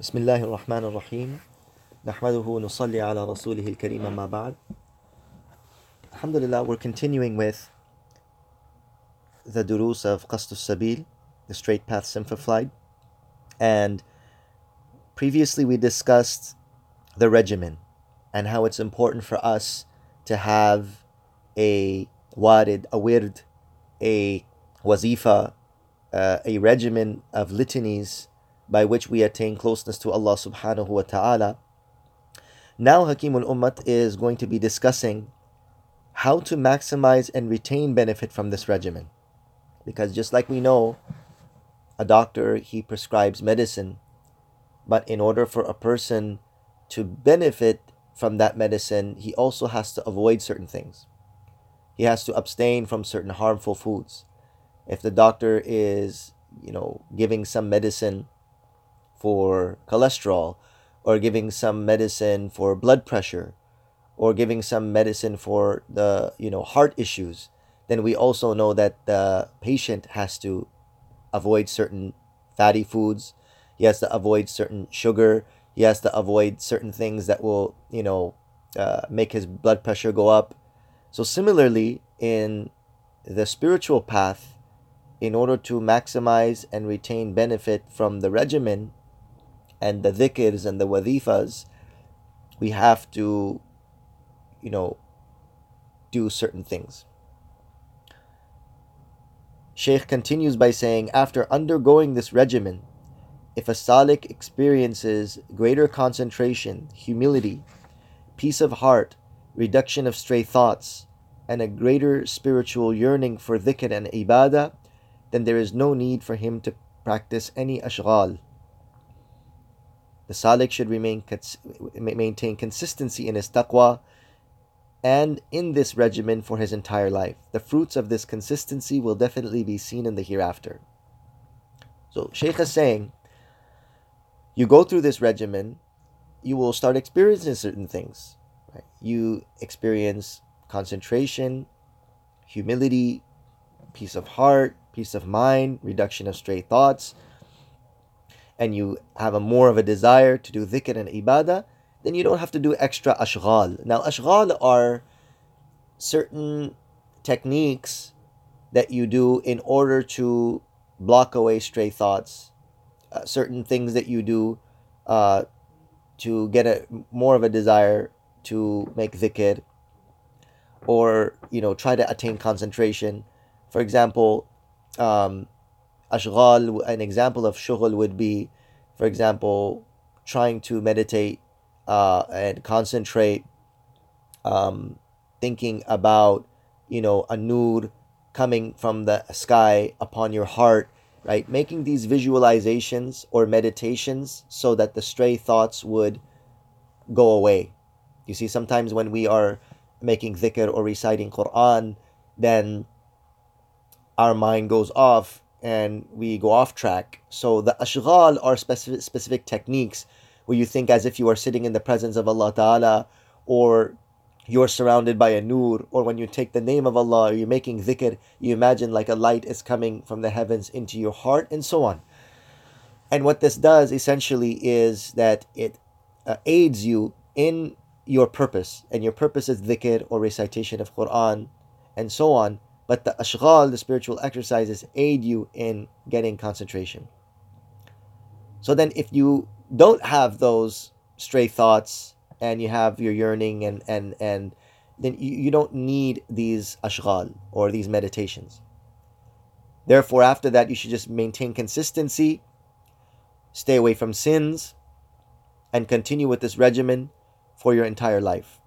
بسم الله الرحمن الرحيم نحمده ونصلي على رسوله الكريم أما بعد Alhamdulillah, we're continuing with the durus of Qasd Sabil, the Straight Path Simplified. And previously we discussed the regimen and how it's important for us to have a warid, a wird, a wazifa, uh, a regimen of litanies by which we attain closeness to Allah subhanahu wa ta'ala. Now Hakimul Ummat is going to be discussing how to maximize and retain benefit from this regimen. Because just like we know, a doctor he prescribes medicine, but in order for a person to benefit from that medicine, he also has to avoid certain things. He has to abstain from certain harmful foods. If the doctor is, you know, giving some medicine for cholesterol or giving some medicine for blood pressure or giving some medicine for the you know heart issues then we also know that the patient has to avoid certain fatty foods. He has to avoid certain sugar. He has to avoid certain things that will you know uh, make his blood pressure go up. So similarly in the spiritual path in order to maximize and retain benefit from the regimen and the dhikrs and the wadifas, we have to, you know, do certain things. Shaykh continues by saying, after undergoing this regimen, if a salik experiences greater concentration, humility, peace of heart, reduction of stray thoughts, and a greater spiritual yearning for dhikr and ibadah, then there is no need for him to practice any ashghal the salik should remain maintain consistency in his taqwa and in this regimen for his entire life. The fruits of this consistency will definitely be seen in the hereafter. So Shaykh is saying, you go through this regimen, you will start experiencing certain things. Right? You experience concentration, humility, peace of heart, peace of mind, reduction of stray thoughts, and you have a more of a desire to do dhikr and ibadah, then you don't have to do extra ashghal. Now, ashghal are certain techniques that you do in order to block away stray thoughts, uh, certain things that you do uh, to get a more of a desire to make dhikr or you know try to attain concentration. For example, um, ashghal, an example of shughul would be, for example, trying to meditate uh, and concentrate, um, thinking about, you know, a nur coming from the sky upon your heart, right? Making these visualizations or meditations so that the stray thoughts would go away. You see, sometimes when we are making dhikr or reciting Quran, then our mind goes off and we go off track. So the ashghal are specific specific techniques where you think as if you are sitting in the presence of Allah Ta'ala or you're surrounded by a nur or when you take the name of Allah or you're making dhikr, you imagine like a light is coming from the heavens into your heart and so on. And what this does essentially is that it uh, aids you in your purpose and your purpose is dhikr or recitation of Quran and so on but the ashghal, the spiritual exercises, aid you in getting concentration. So then, if you don't have those stray thoughts and you have your yearning and and and then you, you don't need these ashghal or these meditations. Therefore, after that, you should just maintain consistency, stay away from sins, and continue with this regimen for your entire life.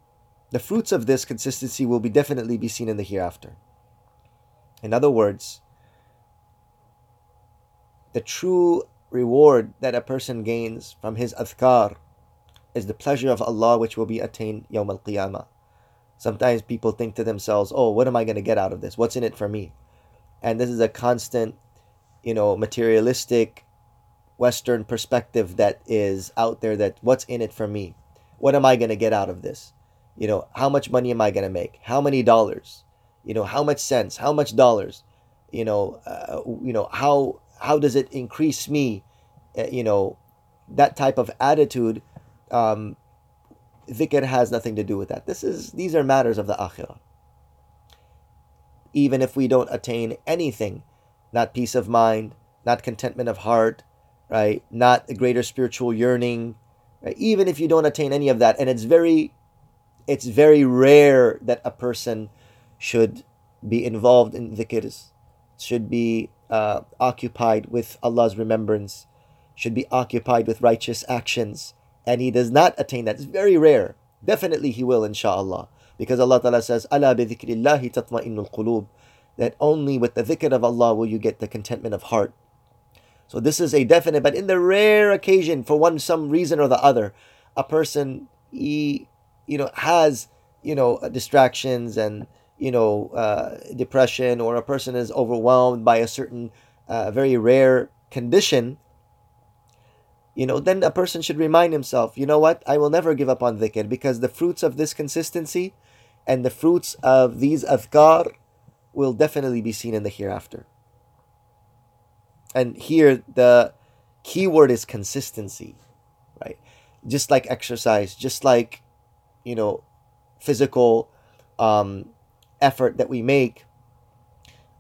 The fruits of this consistency will be definitely be seen in the hereafter. In other words, the true reward that a person gains from his adhkar is the pleasure of Allah which will be attained Yawm al Qiyamah. Sometimes people think to themselves, oh, what am I going to get out of this? What's in it for me? And this is a constant, you know, materialistic Western perspective that is out there that what's in it for me? What am I going to get out of this? You know, how much money am I going to make? How many dollars? You know how much cents how much dollars you know uh, you know how how does it increase me uh, you know that type of attitude, um, dhikr has nothing to do with that. This is these are matters of the akhirah. Even if we don't attain anything, not peace of mind, not contentment of heart, right? Not a greater spiritual yearning, right? Even if you don't attain any of that, and it's very, it's very rare that a person should be involved in dhikrs, should be uh, occupied with Allah's remembrance, should be occupied with righteous actions, and he does not attain that. It's very rare. Definitely he will, inshallah. Because Allah Ta'ala says, Allah bi dhikrillahi tatma'innul qulub. That only with the dhikr of Allah will you get the contentment of heart. So this is a definite, but in the rare occasion, for one some reason or the other, a person he you know has you know distractions and you know uh, depression, or a person is overwhelmed by a certain uh, very rare condition. You know, then a person should remind himself, you know what, I will never give up on dhikr because the fruits of this consistency and the fruits of these adhkar will definitely be seen in the hereafter. And here the key word is consistency, right? Just like exercise, just like, you know, physical um, effort that we make.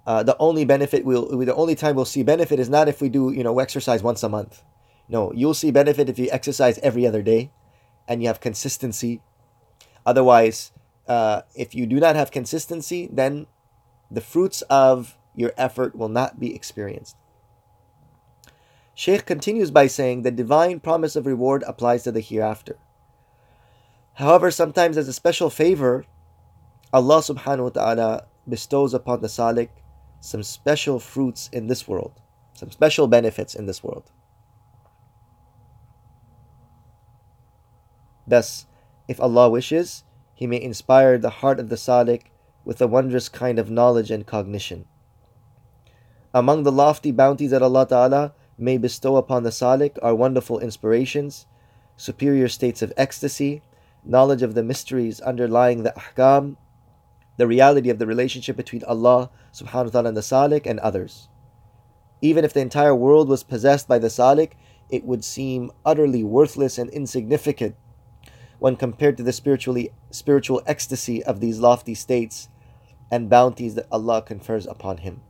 Uh, the only benefit we'll, the only time we'll see benefit is not if we do, you know, exercise once a month. No, you'll see benefit if you exercise every other day and you have consistency. Otherwise, uh, if you do not have consistency, then the fruits of your effort will not be experienced. Sheikh continues by saying the divine promise of reward applies to the hereafter. However, sometimes as a special favor, Allah subhanahu wa ta'ala bestows upon the salik some special fruits in this world, some special benefits in this world. Thus, if Allah wishes, He may inspire the heart of the salik with a wondrous kind of knowledge and cognition. Among the lofty bounties that Allah Ta'ala may bestow upon the Salik are wonderful inspirations, superior states of ecstasy, knowledge of the mysteries underlying the ahkam, the reality of the relationship between Allah subhanahu wa ta'ala and the Salik and others. Even if the entire world was possessed by the Salik, it would seem utterly worthless and insignificant when compared to the spiritually spiritual ecstasy of these lofty states and bounties that Allah confers upon him.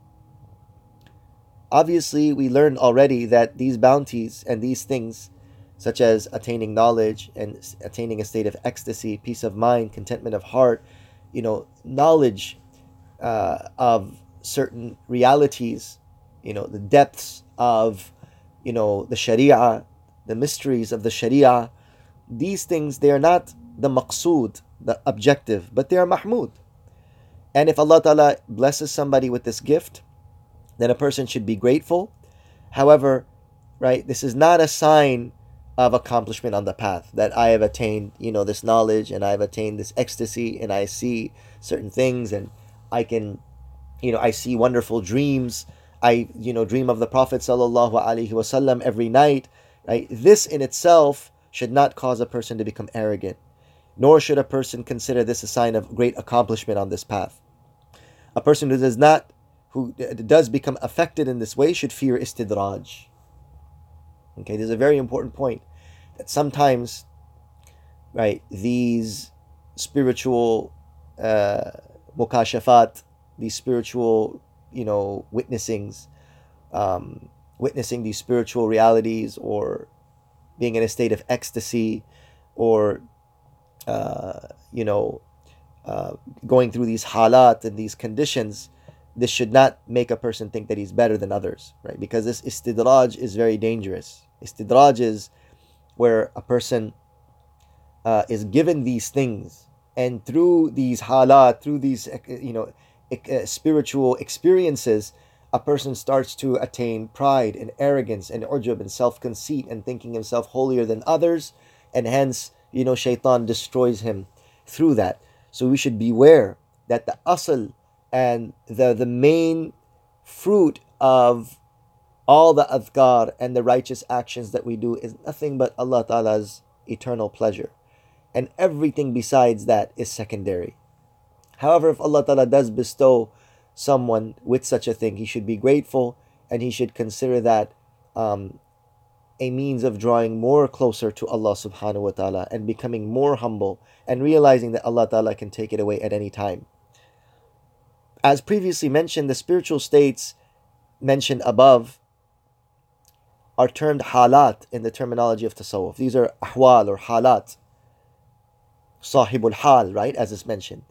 Obviously, we learned already that these bounties and these things, such as attaining knowledge and attaining a state of ecstasy, peace of mind, contentment of heart, you know, knowledge uh, of certain realities, you know, the depths of, you know, the Sharia, the mysteries of the Sharia, these things, they are not the maqsood, the objective, but they are mahmud. And if Allah Ta'ala blesses somebody with this gift, then a person should be grateful. However, right, this is not a sign of accomplishment on the path that I have attained, you know, this knowledge and I've attained this ecstasy and I see certain things and I can, you know, I see wonderful dreams. I, you know, dream of the Prophet sallallahu alaihi wasallam every night. Right? This in itself should not cause a person to become arrogant nor should a person consider this a sign of great accomplishment on this path. A person who does not, who does become affected in this way, should fear istidraj. Okay, there's a very important point that sometimes, right, these spiritual uh, mukashafat, these spiritual, you know, witnessings, um, witnessing these spiritual realities, or being in a state of ecstasy, or uh, you know, uh, going through these halat and these conditions, this should not make a person think that he's better than others, right? Because this istidraj is very dangerous. Istidraj is where a person uh, is given these things, and through these halat, through these you know uh, spiritual experiences, a person starts to attain pride and arrogance and ujub and self conceit and thinking himself holier than others, and hence you know, shaitan destroys him through that. So we should beware that the asl and the, the main fruit of all the adhkar and the righteous actions that we do is nothing but Allah Ta'ala's eternal pleasure. And everything besides that is secondary. However, if Allah Ta'ala does bestow someone with such a thing, he should be grateful and he should consider that um, a means of drawing more closer to Allah subhanahu wa ta'ala and becoming more humble and realizing that Allah ta'ala can take it away at any time. As previously mentioned, the spiritual states mentioned above are termed halat in the terminology of tasawwuf. These are ahwal or halat. Sahibul hal, right, as is mentioned.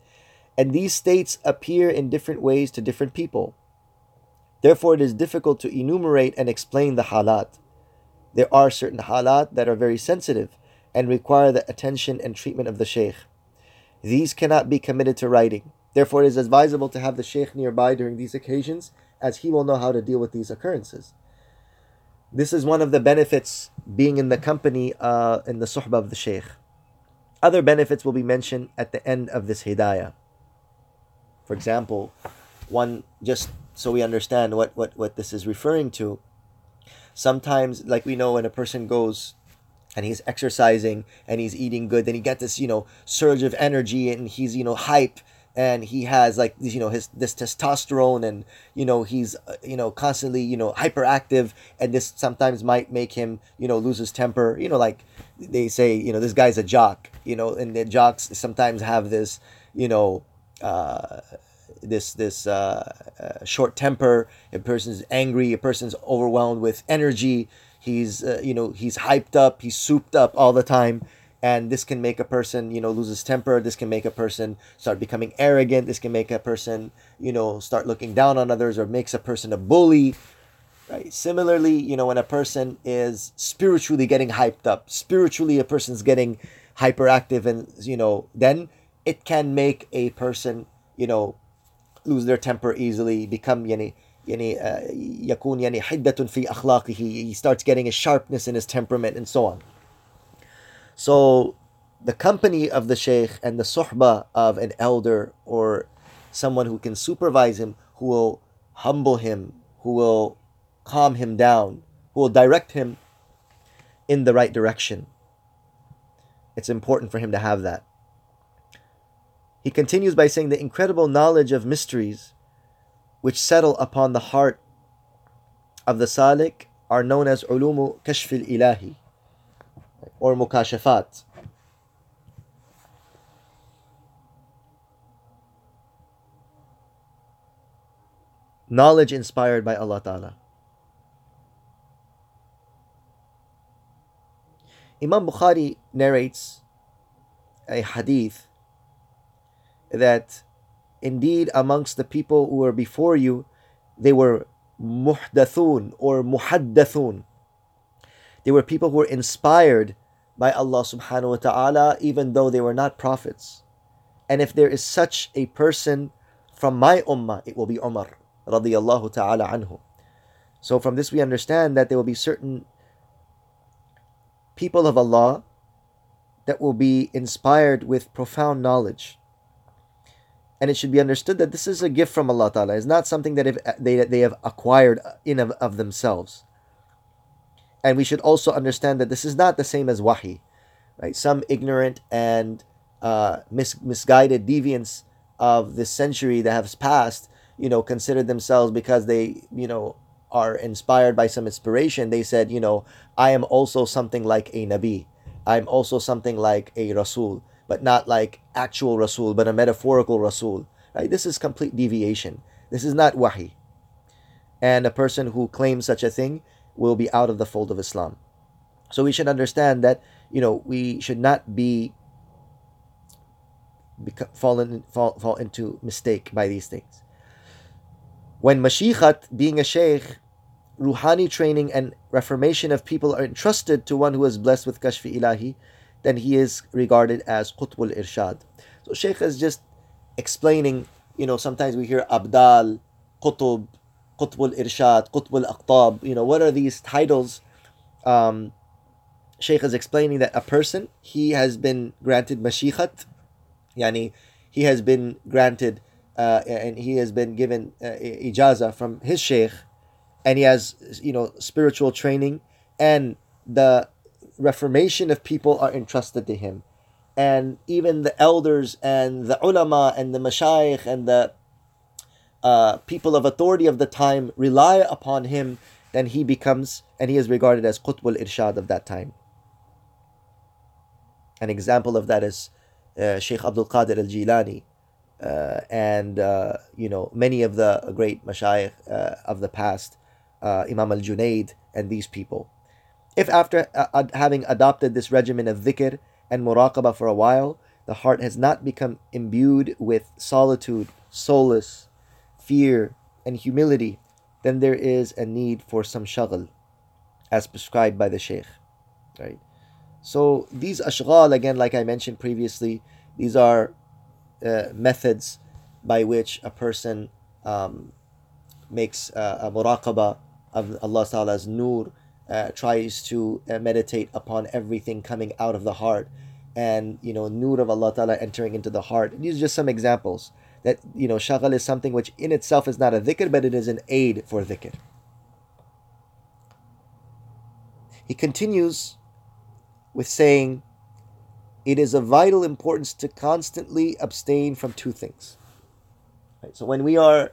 And these states appear in different ways to different people. Therefore, it is difficult to enumerate and explain the halat. There are certain halat that are very sensitive and require the attention and treatment of the sheikh. These cannot be committed to writing. Therefore, it is advisable to have the sheikh nearby during these occasions, as he will know how to deal with these occurrences. This is one of the benefits being in the company, uh, in the suhbah of the sheikh. Other benefits will be mentioned at the end of this hidayah. For example, one just so we understand what, what, what this is referring to. Sometimes, like we know when a person goes and he's exercising and he's eating good, then he gets this, you know, surge of energy and he's, you know, hype and he has like you know his this testosterone and you know he's uh, you know constantly you know hyperactive and this sometimes might make him you know lose his temper. You know like they say you know this guy's a jock you know and the jocks sometimes have this you know uh, this this uh, uh, short temper. A person's angry a person's overwhelmed with energy. He's uh, you know he's hyped up he's souped up all the time and this can make a person you know lose his temper. This can make a person start becoming arrogant. This can make a person you know start looking down on others or makes a person a bully right? Similarly you know when a person is spiritually getting hyped up spiritually a person's getting hyperactive and you know then it can make a person you know lose their temper easily become yani yani uh, yakun yani hiddatun fi he starts getting a sharpness in his temperament and so on so the company of the sheikh and the suhbah of an elder or someone who can supervise him, who will humble him, who will calm him down, who will direct him in the right direction. It's important for him to have that. He continues by saying the incredible knowledge of mysteries which settle upon the heart of the salik are known as ulumu kashf ilahi or mukashafat. Knowledge inspired by Allah Ta'ala. Imam Bukhari narrates a hadith that indeed amongst the people who were before you, they were muhdathun or muhaddathun. They were people who were inspired by Allah subhanahu wa ta'ala, even though they were not prophets. And if there is such a person from my ummah, it will be Umar radiyallahu ta'ala anhu. So from this we understand that there will be certain people of Allah that will be inspired with profound knowledge. And it should be understood that this is a gift from Allah Ta'ala. It's not something that they, they have acquired in of, of themselves. And we should also understand that this is not the same as wahi, right? Some ignorant and uh, mis- misguided deviants of this century that has passed, you know, considered themselves because they, you know, are inspired by some inspiration. They said, you know, I am also something like a nabi. I'm also something like a rasul, but not like actual rasul, but a metaphorical rasul. Right? This is complete deviation. This is not wahi. And a person who claims such a thing will be out of the fold of Islam. So we should understand that you know we should not be fall, in, fall, fall into mistake by these things. When mashikhat, being a sheikh, ruhani training and reformation of people are entrusted to one who is blessed with kashfi ilahi, then he is regarded as qutbul irshad. So sheikh is just explaining, you know, sometimes we hear abdal, qutb, Qutb irshad Qutb al-Aqtab, you know, what are these titles? Um, Shaykh is explaining that a person, he has been granted mashikhat, yani he has been granted uh, and he has been given uh, ijaza from his Shaykh and he has, you know, spiritual training and the reformation of people are entrusted to him. And even the elders and the ulama and the mashayikh and the uh, people of authority of the time rely upon him then he becomes, and he is regarded as Qutbul Irshad of that time. An example of that is uh, Sheikh Abdul Qadir al Jilani, uh, and uh, you know many of the great mashayikh uh, of the past, uh, Imam al Junaid, and these people. If after uh, having adopted this regimen of dhikr and muraqabah for a while, the heart has not become imbued with solitude, solace, fear, and humility, then there is a need for some shaghl, as prescribed by the Shaykh. Right? So these ashghal, again, like I mentioned previously, these are uh, methods by which a person um, makes uh, a muraqabah of Allah Ta'ala's nur, uh, tries to uh, meditate upon everything coming out of the heart, and you know, nur of Allah Ta'ala entering into the heart. these are just some examples that you know shaghal is something which in itself is not a dhikr but it is an aid for dhikr. He continues with saying it is of vital importance to constantly abstain from two things. Right? so when we are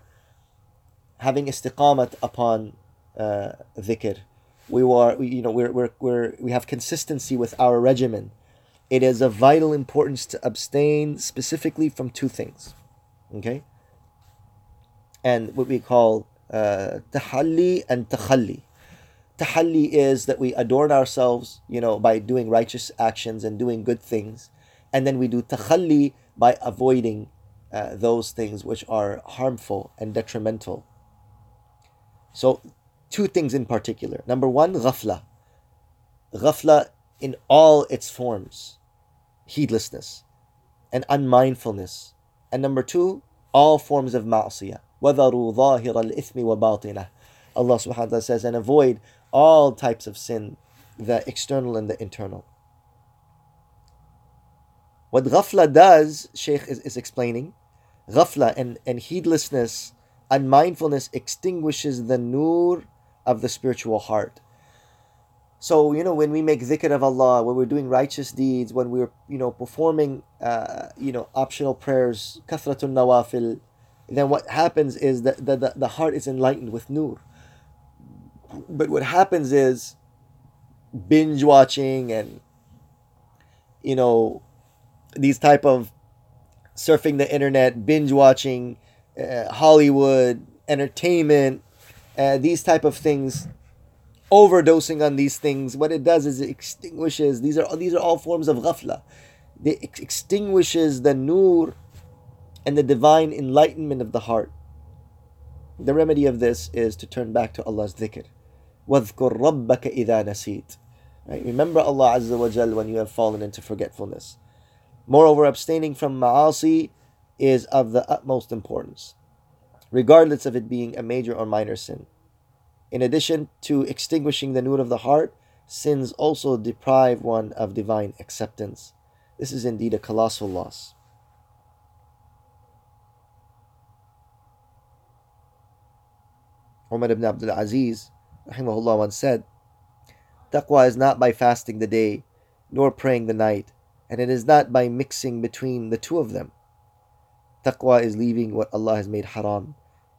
having istiqamat upon uh, dhikr we are you know we're, we're, we're we have consistency with our regimen. It is of vital importance to abstain specifically from two things Okay? And what we call uh, tahalli and takhalli. Tahalli is that we adorn ourselves, you know, by doing righteous actions and doing good things. And then we do takhalli by avoiding uh, those things which are harmful and detrimental. So, two things in particular. Number one, ghafla. Ghafla in all its forms, heedlessness and unmindfulness and number two, all forms of ma'siyah. وَذَرُوا ظَاهِرَ الْإِثْمِ وَبَاطِنَهُ Allah subhanahu wa ta'ala says, and avoid all types of sin, the external and the internal. What ghafla does, Shaykh is, is explaining, ghafla and, and heedlessness, unmindfulness extinguishes the nur of the spiritual heart. So, you know, when we make dhikr of Allah, when we're doing righteous deeds, when we're, you know, performing, uh, you know, optional prayers, kathratun nawafil, then what happens is that the, the, the heart is enlightened with nur. But what happens is binge watching and, you know, these type of surfing the internet, binge watching, uh, Hollywood, entertainment, uh, these type of things overdosing on these things, what it does is it extinguishes. These are these are all forms of ghafla. It ex- extinguishes the nur and the divine enlightenment of the heart. The remedy of this is to turn back to Allah's dhikr. وَاذْكُرْ رَبَّكَ إِذَا نَسِيتَ right? Remember Allah Azza wa Jal when you have fallen into forgetfulness. Moreover, abstaining from ma'asi is of the utmost importance, regardless of it being a major or minor sin. In addition to extinguishing the nur of the heart, sins also deprive one of divine acceptance. This is indeed a colossal loss. Umar ibn Abdul Aziz rahimahullah once said, Taqwa is not by fasting the day, nor praying the night, and it is not by mixing between the two of them. Taqwa is leaving what Allah has made haram,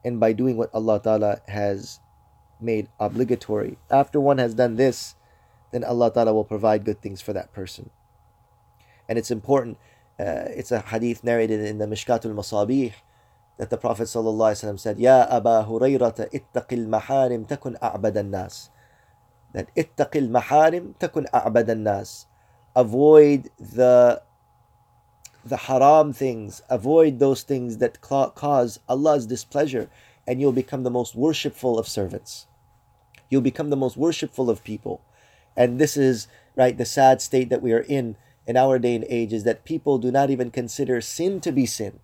and by doing what Allah Ta'ala has made obligatory. After one has done this, then Allah Ta'ala will provide good things for that person. And it's important, uh, it's a hadith narrated in the Mishkatul Masabih that the Prophet ﷺ said, Ya Aba Hurayrata ittaqil maharim takun a'bad nas That ittaqil maharim takun a'bad nas Avoid the the haram things, avoid those things that cause Allah's displeasure, and you'll become the most worshipful of servants you'll become the most worshipful of people. And this is, right, the sad state that we are in in our day and age is that people do not even consider sin to be sin.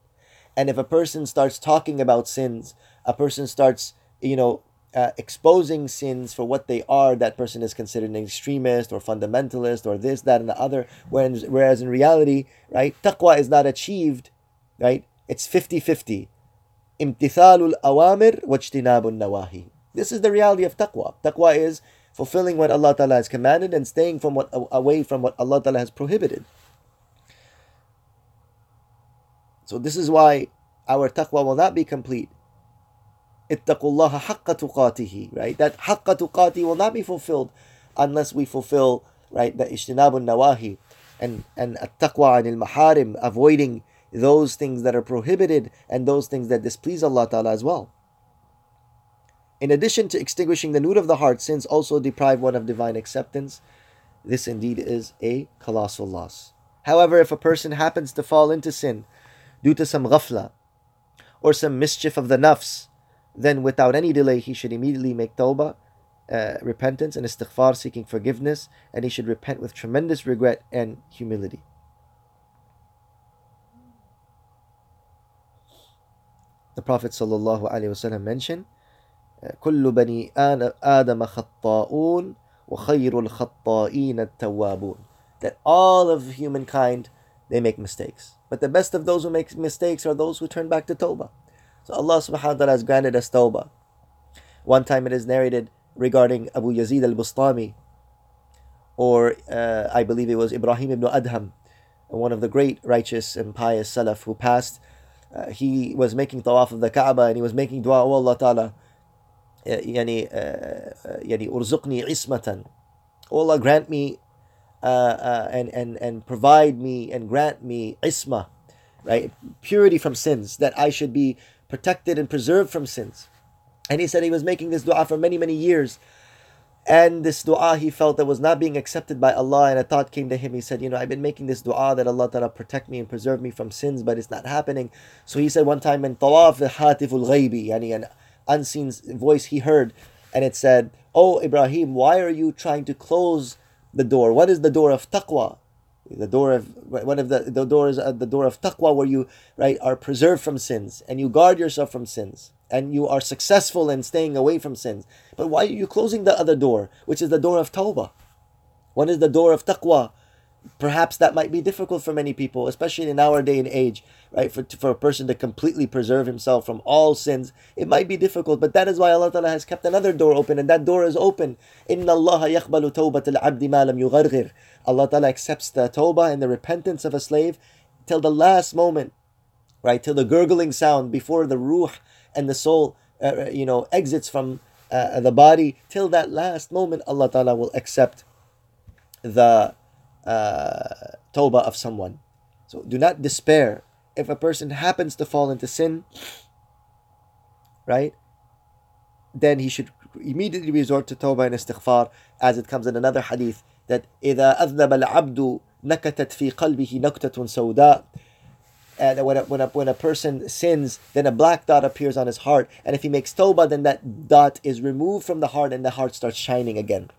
And if a person starts talking about sins, a person starts, you know, uh, exposing sins for what they are, that person is considered an extremist or fundamentalist or this, that, and the other. Whereas, whereas in reality, right, taqwa is not achieved, right? It's 50 50. Imtithalul awamir wajtinabun nawahi. This is the reality of taqwa. Taqwa is fulfilling what Allah Ta'ala has commanded and staying from what away from what Allah Ta'ala has prohibited. So this is why our taqwa will not be complete ittaqullaha haqqa tuqatihi, right? That haqqa tuqati will not be fulfilled unless we fulfill, right, the ijtinabun nawahi and, and at-taqwa anil maharim, avoiding those things that are prohibited and those things that displease Allah Ta'ala as well. In addition to extinguishing the nur of the heart, sins also deprive one of divine acceptance. This indeed is a colossal loss. However, if a person happens to fall into sin due to some ghafla or some mischief of the nafs, then without any delay he should immediately make tawbah, uh, repentance and istighfar, seeking forgiveness, and he should repent with tremendous regret and humility. The Prophet ﷺ mentioned, كل بني آدم خطاؤون وخير الخطائين التوابون that all of humankind they make mistakes but the best of those who make mistakes are those who turn back to tawbah so Allah subhanahu wa ta'ala has granted us tawbah one time it is narrated regarding Abu Yazid al-Bustami or uh, I believe it was Ibrahim ibn Adham one of the great righteous and pious salaf who passed uh, he was making tawaf of the Kaaba and he was making dua oh Allah ta'ala يعني يعني ارزقني عصمة oh Allah grant me uh, uh, and and and provide me and grant me isma right purity from sins that I should be protected and preserved from sins and he said he was making this dua for many many years and this dua he felt that was not being accepted by Allah and a thought came to him he said you know I've been making this dua that Allah Ta'ala protect me and preserve me from sins but it's not happening so he said one time in tawaf hatiful ghaibi yani an unseen voice he heard, and it said, Oh Ibrahim, why are you trying to close the door? What is the door of taqwa? The door of one of the, the doors uh, the door of taqwa where you right are preserved from sins and you guard yourself from sins and you are successful in staying away from sins. But why are you closing the other door, which is the door of tawbah? One is the door of taqwa, perhaps that might be difficult for many people, especially in our day and age, right? For, for a person to completely preserve himself from all sins, it might be difficult, but that is why Allah Ta'ala has kept another door open, and that door is open. Inna Allah yaqbalu al-abdi. Allah Ta'ala accepts the tawbah and the repentance of a slave till the last moment, right? Till the gurgling sound before the ruh and the soul, uh, you know, exits from uh, the body. Till that last moment, Allah Ta'ala will accept the uh, tawbah of someone. So do not despair if a person happens to fall into sin, right? Then he should immediately resort to tawbah and istighfar, as it comes in another hadith that إذا أذنب العبد نكتت في قلبه نكتة سوداء. And when a, when, a, when a person sins, then a black dot appears on his heart. And if he makes tawbah, then that dot is removed from the heart and the heart starts shining again.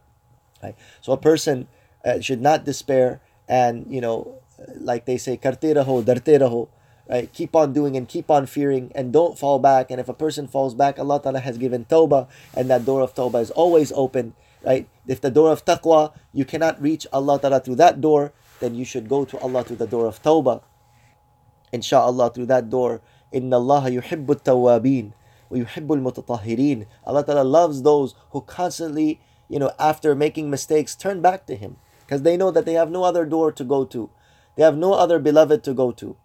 Right? So a person uh, should not despair and you know like they say darte raho right? Keep on doing and keep on fearing and don't fall back. And if a person falls back Allah Ta'ala has given tawbah and that door of tawbah is always open right? If the door of taqwa you cannot reach Allah Ta'ala through that door then you should go to Allah through the door of tawbah. Inshallah through that door Allah yuhibbu tawabin wa yuhibbu al Allah Ta'ala loves those who constantly you know after making mistakes turn back to him because they know that they have no other door to go to. They have no other beloved to go to.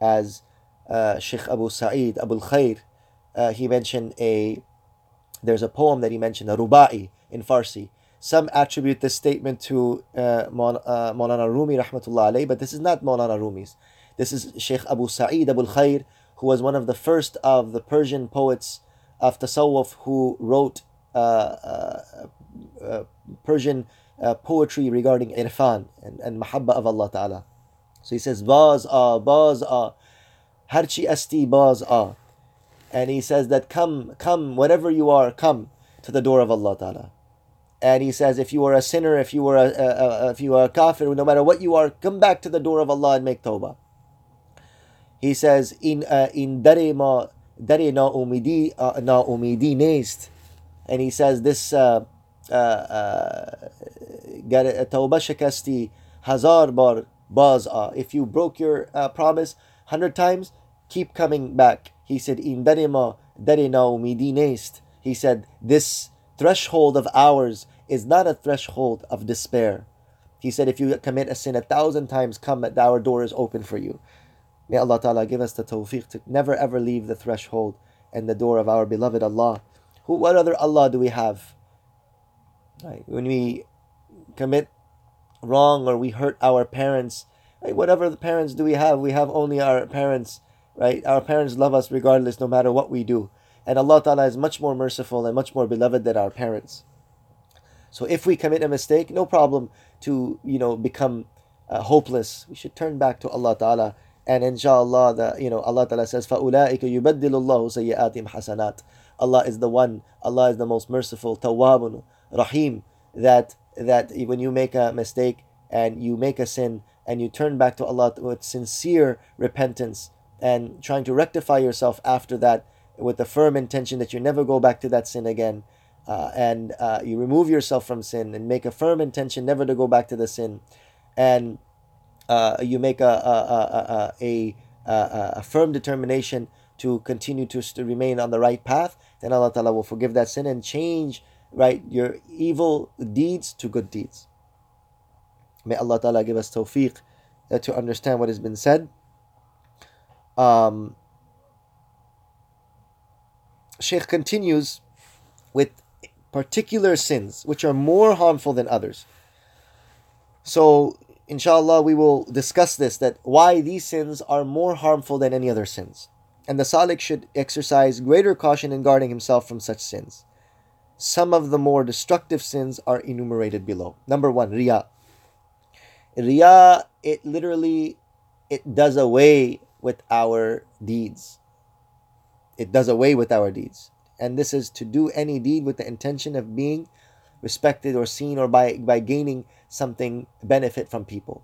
As uh, Sheikh Abu Sa'id Abu Khair, uh, he mentioned a, there's a poem that he mentioned, a ruba'i in Farsi. Some attribute this statement to uh, uh, Maulana Rumi rahmatullah alayh, but this is not Maulana Rumi's. This is Sheikh Abu Sa'id Abu Khair, who was one of the first of the Persian poets of Tasawwuf who wrote Persian poetry regarding irfan and, and mahabba of Allah Ta'ala. So he says, Baz ah, Baz ah, Harchi asti Baz ah. And he says that come, come, whatever you are, come to the door of Allah Ta'ala. And he says, if you are a sinner, if you are a, a, a, if you are a kafir, no matter what you are, come back to the door of Allah and make tawbah. He says, in uh, in dare ma dare na umidi uh, na umidi nest and he says this uh, uh, uh, tawbah shakasti hazar bar baz if you broke your uh, promise 100 times keep coming back. He said in umidinest he said this threshold of ours is not a threshold of despair. He said if you commit a sin a thousand times come at our door is open for you. May Allah Ta'ala give us the tawfiq to never ever leave the threshold and the door of our beloved Allah. Who, what other Allah do we have? Right? When we commit wrong or we hurt our parents, right? whatever the parents do we have, we have only our parents, right? Our parents love us regardless, no matter what we do. And Allah Ta'ala is much more merciful and much more beloved than our parents. So if we commit a mistake, no problem to, you know, become uh, hopeless. We should turn back to Allah Ta'ala. And inshallah, the, you know, Allah Ta'ala says, فَأُولَٰئِكَ يُبَدِّلُ اللَّهُ سَيِّئَاتِهِمْ حَسَنَاتٍ Allah is the one, Allah is the most merciful, Tawwabun, Rahim, that that when you make a mistake and you make a sin and you turn back to Allah with sincere repentance and trying to rectify yourself after that with the firm intention that you never go back to that sin again. Uh, and uh, you remove yourself from sin and make a firm intention never to go back to the sin, and uh, you make a a, a, a, a, firm determination to continue to, to remain on the right path, then Allah Ta'ala will forgive that sin and change right your evil deeds to good deeds. May Allah Ta'ala give us tawfiq uh, to understand what has been said. Um, Sheikh continues with particular sins which are more harmful than others. So, inshallah, we will discuss this that why these sins are more harmful than any other sins. And the Salik should exercise greater caution in guarding himself from such sins. Some of the more destructive sins are enumerated below. Number one, Riya. Riya, it literally it does away with our deeds. It does away with our deeds. And this is to do any deed with the intention of being respected or seen or by, by gaining something benefit from people.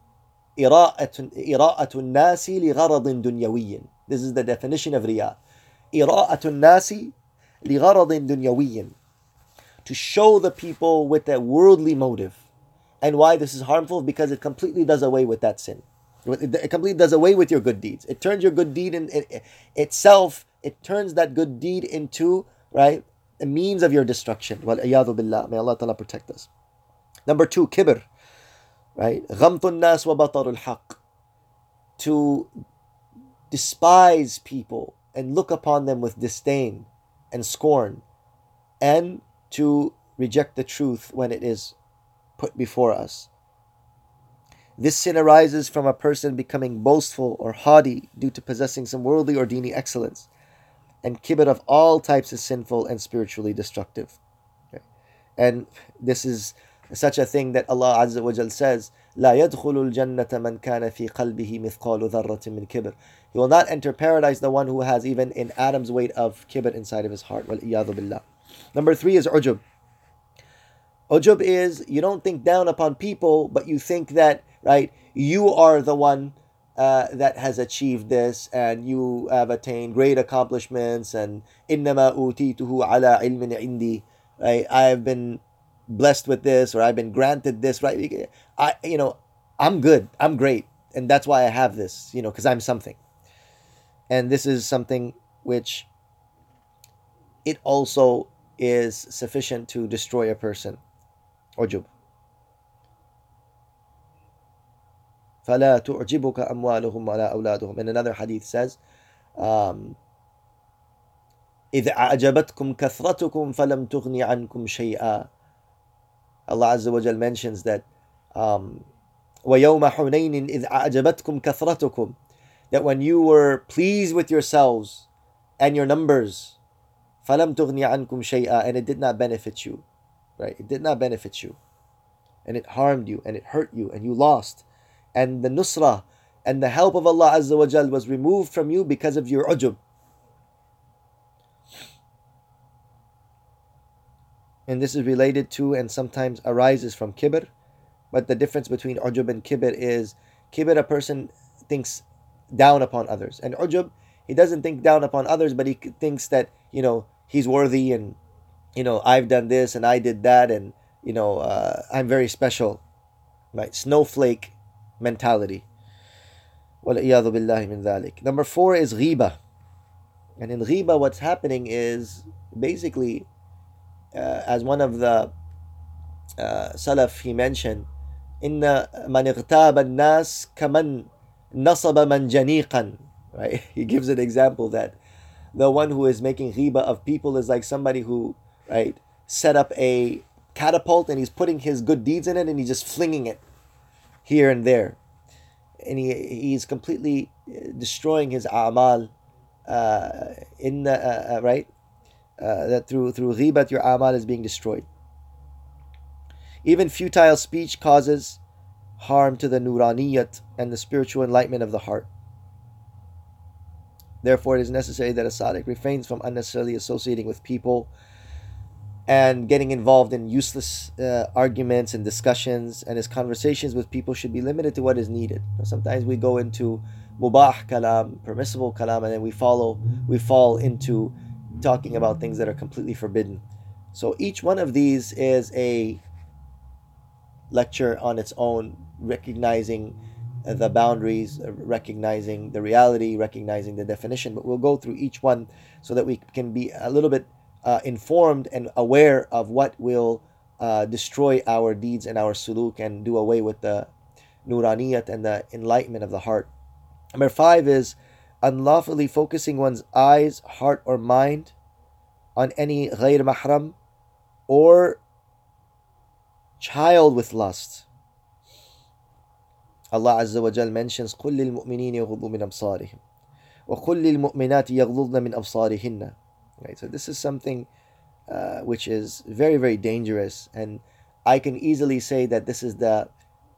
إراءة الناس لغرض دنيوي. This is the definition of riya. إراءة الناس لغرض دنيوي to show the people with a worldly motive. And why this is harmful? Because it completely does away with that sin. It completely does away with your good deeds. It turns your good deed in it, itself, it turns that good deed into, right, a means of your destruction. Well, billah. May Allah Ta'ala protect us. Number two, kibr. right? Ghamtun الناس wa batarul. To despise people and look upon them with disdain and scorn, and to reject the truth when it is put before us. This sin arises from a person becoming boastful or haughty due to possessing some worldly or dini excellence, and kibr of all types is sinful and spiritually destructive. Okay. And this is such a thing that Allah Azza wa Jal says, لا يدخل الجنة من كان في قلبه مثقال ذرة من كبر. He will not enter paradise the one who has even an atom's weight of kibr inside of his heart. وَالْإِيَاذُ billah. Number three is ujub. Ujub is you don't think down upon people, but you think that, right, you are the one uh, that has achieved this and you have attained great accomplishments and innama utituhu ala ilmin indi. Right? I have been blessed with this or I've been granted this, right? I, you know, I'm good. I'm great. And that's why I have this, you know, because I'm something. And this is something which it also is sufficient to destroy a person. Ujub. فلا تعجبك أموالهم ولا أولادهم. In another hadith says, um, إذ أعجبتكم كثرتكم فلم تغني عنكم شيئا. Allah Azza wa Jal mentions that um, وَيَوْمَ حُنَيْنٍ إِذْ أَعْجَبَتْكُمْ كَثْرَتُكُمْ That when you were pleased with yourselves and your numbers, فَلَمْ تُغْنِ عَنْكُمْ شَيْئًا And it did not benefit you. Right? It did not benefit you. And it harmed you and it hurt you and you lost. And the nusrah and the help of Allah Azza wa Jal was removed from you because of your ujub. And this is related to and sometimes arises from kibr. But the difference between ujub and kibr is kibr, a person thinks down upon others. And ujub, he doesn't think down upon others, but he thinks that, you know, he's worthy and you know I've done this and I did that and you know uh, I'm very special. Right? Snowflake mentality. Number four is riba, And in riba, what's happening is basically, as one of the uh, Salaf he mentioned, إن من اغتاب الناس كمن نصب منجنيقا right? He gives an example that the one who is making riba of people is like somebody who, right, set up a catapult and he's putting his good deeds in it and he's just flinging it here and there. And he, he's completely uh, destroying his a'mal uh, in the, uh, uh, right? Uh, that through through ghibat your amal is being destroyed. Even futile speech causes harm to the nuraniyat and the spiritual enlightenment of the heart. Therefore, it is necessary that a sadiq refrains from unnecessarily associating with people and getting involved in useless uh, arguments and discussions, and his conversations with people should be limited to what is needed. Sometimes we go into mubah kalam, permissible kalam, and then we follow, we fall into talking about things that are completely forbidden. So each one of these is a lecture on its own, recognizing the boundaries, recognizing the reality, recognizing the definition. But we'll go through each one so that we can be a little bit uh, informed and aware of what will uh, destroy our deeds and our suluk and do away with the nuraniyat and the enlightenment of the heart. Number five is unlawfully focusing one's eyes, heart, or mind on any ghair mahram or child with lust. Allah Azza wa Jal mentions قُلْ لِلْمُؤْمِنِينَ يَغُضُّوا مِنْ أَبْصَارِهِمْ وَقُلْ لِلْمُؤْمِنَاتِ يَغْضُضْنَ مِنْ أَبْصَارِهِنَّ Right, so this is something uh, which is very, very dangerous, and I can easily say that this is the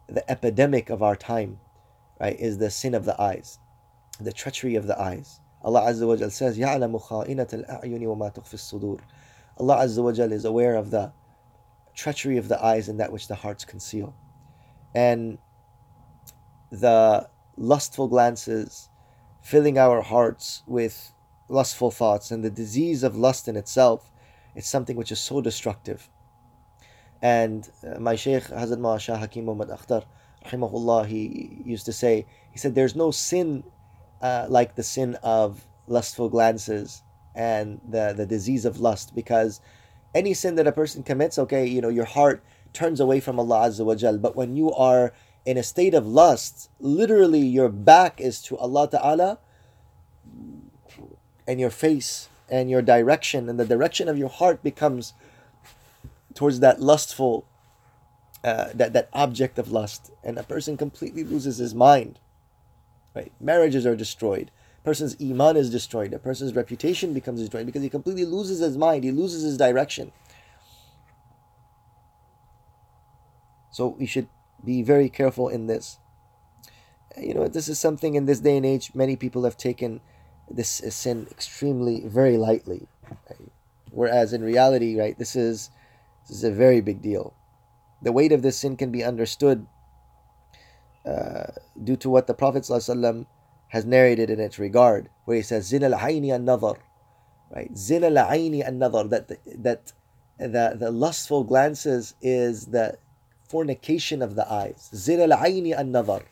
the epidemic of our time, right? Is the sin of the eyes, the treachery of the eyes. Allah Azza wa Jal says, يَعْلَمُ خَائِنَةَ الْأَعْيُنِ وَمَا تُخْفِي الصُّدُورِ Allah Azza wa Jal is aware of the treachery of the eyes and that which the hearts conceal. And the lustful glances filling our hearts with lustful thoughts and the disease of lust in itself it's something which is so destructive and uh, my sheikh Hazrat Ma Shah Hakim Muhammad Akhtar rahimahullah he used to say he said there's no sin uh, like the sin of lustful glances and the the disease of lust because any sin that a person commits okay you know your heart turns away from Allah Azza wa Jal. But when you are in a state of lust, literally your back is to Allah Ta'ala and your face and your direction and the direction of your heart becomes towards that lustful uh, that that object of lust and a person completely loses his mind right marriages are destroyed a person's iman is destroyed a person's reputation becomes destroyed because he completely loses his mind he loses his direction so we should be very careful in this. You know, this is something in this day and age, many people have taken this sin extremely, very lightly. Right? Whereas in reality, right, this is this is a very big deal. The weight of this sin can be understood uh, due to what the Prophet ﷺ has narrated in its regard, where he says, "Zina al-ayni an-nazar," right? Zina al-ayni an-nazar. That that the the lustful glances is the fornication of the eyes. Zina al-ayni al-nazar.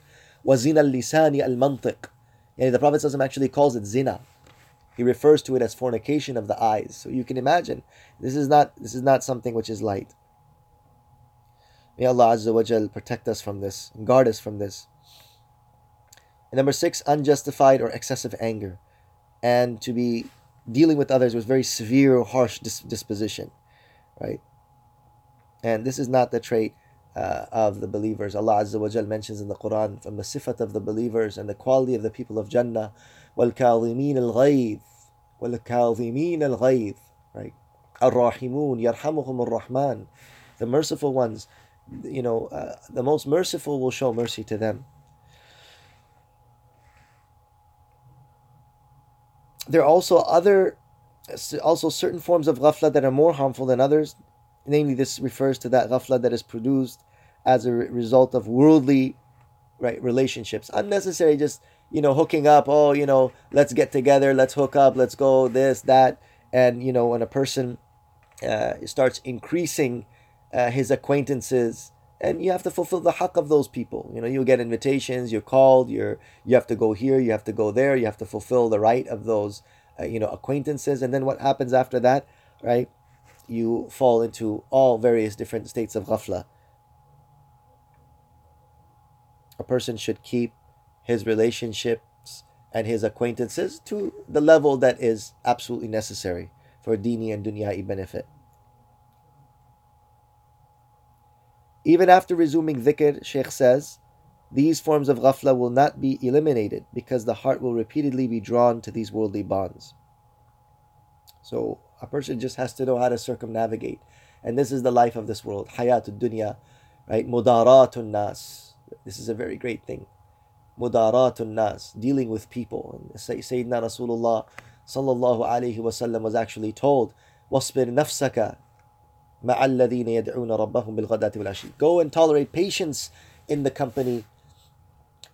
Wa zina al-lisani al-mantiq. And the Prophet ﷺ actually calls it zina. He refers to it as fornication of the eyes. So you can imagine, this is not this is not something which is light. May Allah Azza wa Jal protect us from this and guard us from this. And number six, unjustified or excessive anger. And to be dealing with others with very severe or harsh disposition. Right? And this is not the trait uh, of the believers. Allah Azza wa Jal mentions in the Quran from the sifat of the believers and the quality of the people of Jannah. وَالْكَاظِمِينَ الْغَيْظِ وَالْكَاظِمِينَ الْغَيْظِ Right? الرَّاحِمُونَ يَرْحَمُهُمُ الرَّحْمَنُ The merciful ones, you know, uh, the most merciful will show mercy to them. There are also other, also certain forms of ghafla that are more harmful than others. Namely, this refers to that ghafla that is produced as a result of worldly right relationships. Unnecessary just, you know, hooking up, oh, you know, let's get together, let's hook up, let's go this, that. And, you know, when a person uh, starts increasing uh, his acquaintances, and you have to fulfill the haqq of those people. You know, you get invitations, you're called, you're you have to go here, you have to go there, you have to fulfill the right of those, uh, you know, acquaintances. And then what happens after that, right? you fall into all various different states of ghafla. A person should keep his relationships and his acquaintances to the level that is absolutely necessary for dini and dunyai benefit. Even after resuming dhikr, Sheikh says, these forms of ghafla will not be eliminated because the heart will repeatedly be drawn to these worldly bonds. So a person just has to know how to circumnavigate. And this is the life of this world. Hayatul dunya, right? Mudaratun nas. This is a very great thing. Mudaratun nas, dealing with people. And Sayyidina Rasulullah sallallahu alayhi wasallam was actually told, Wasbir nafsaka, مَعَ الَّذِينَ يَدْعُونَ رَبَّهُم بِالْغَدَاةِ وَالْعَشِيِّ Go and tolerate patience in the company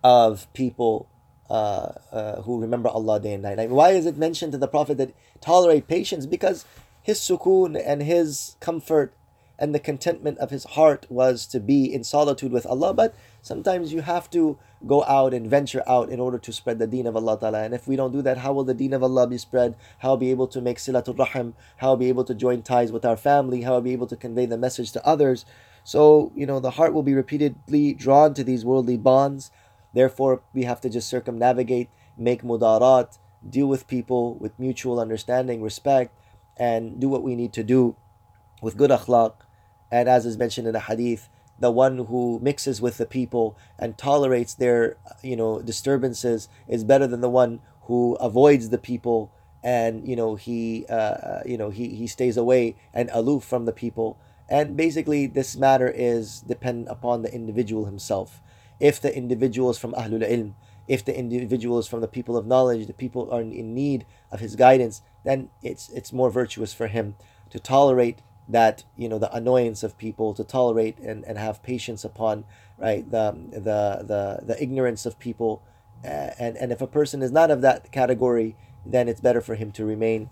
of people uh, uh, who remember Allah day and night. Like, why is it mentioned to the Prophet that tolerate patience? Because his sukoon and his comfort and the contentment of his heart was to be in solitude with Allah. But sometimes you have to go out and venture out in order to spread the deen of Allah Ta'ala. And if we don't do that, how will the deen of Allah be spread? How will be able to make silatul rahim? How will be able to join ties with our family? How will be able to convey the message to others? So, you know, the heart will be repeatedly drawn to these worldly bonds. Therefore, we have to just circumnavigate, make mudarat, deal with people with mutual understanding, respect, and do what we need to do with good akhlaq. And as is mentioned in the hadith, the one who mixes with the people and tolerates their, you know, disturbances is better than the one who avoids the people and you know he uh, uh you know he, he stays away and aloof from the people. And basically this matter is dependent upon the individual himself. If the individual is from Ahlul Ilm, if the individual is from the people of knowledge, the people are in need of his guidance, then it's it's more virtuous for him to tolerate that you know the annoyance of people to tolerate and, and have patience upon right the the the, the ignorance of people uh, and and if a person is not of that category then it's better for him to remain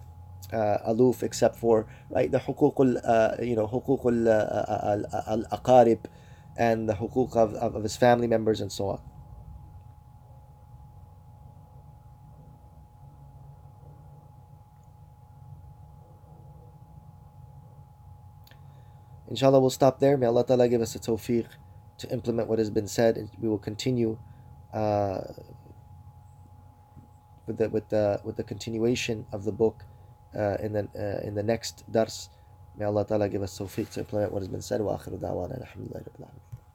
uh, aloof except for right the hukukul uh, you know hukukul uh, al aqarib and the hukuk of, of, of his family members and so on. Inshallah, we'll stop there. May Allah Ta'ala give us a tawfiq to implement what has been said, and we will continue uh, with the with the with the continuation of the book uh, in the uh, in the next dars. May Allah Ta'ala give us tawfiq to implement what has been said. Wa akhiru da'wana. Alhamdulillah.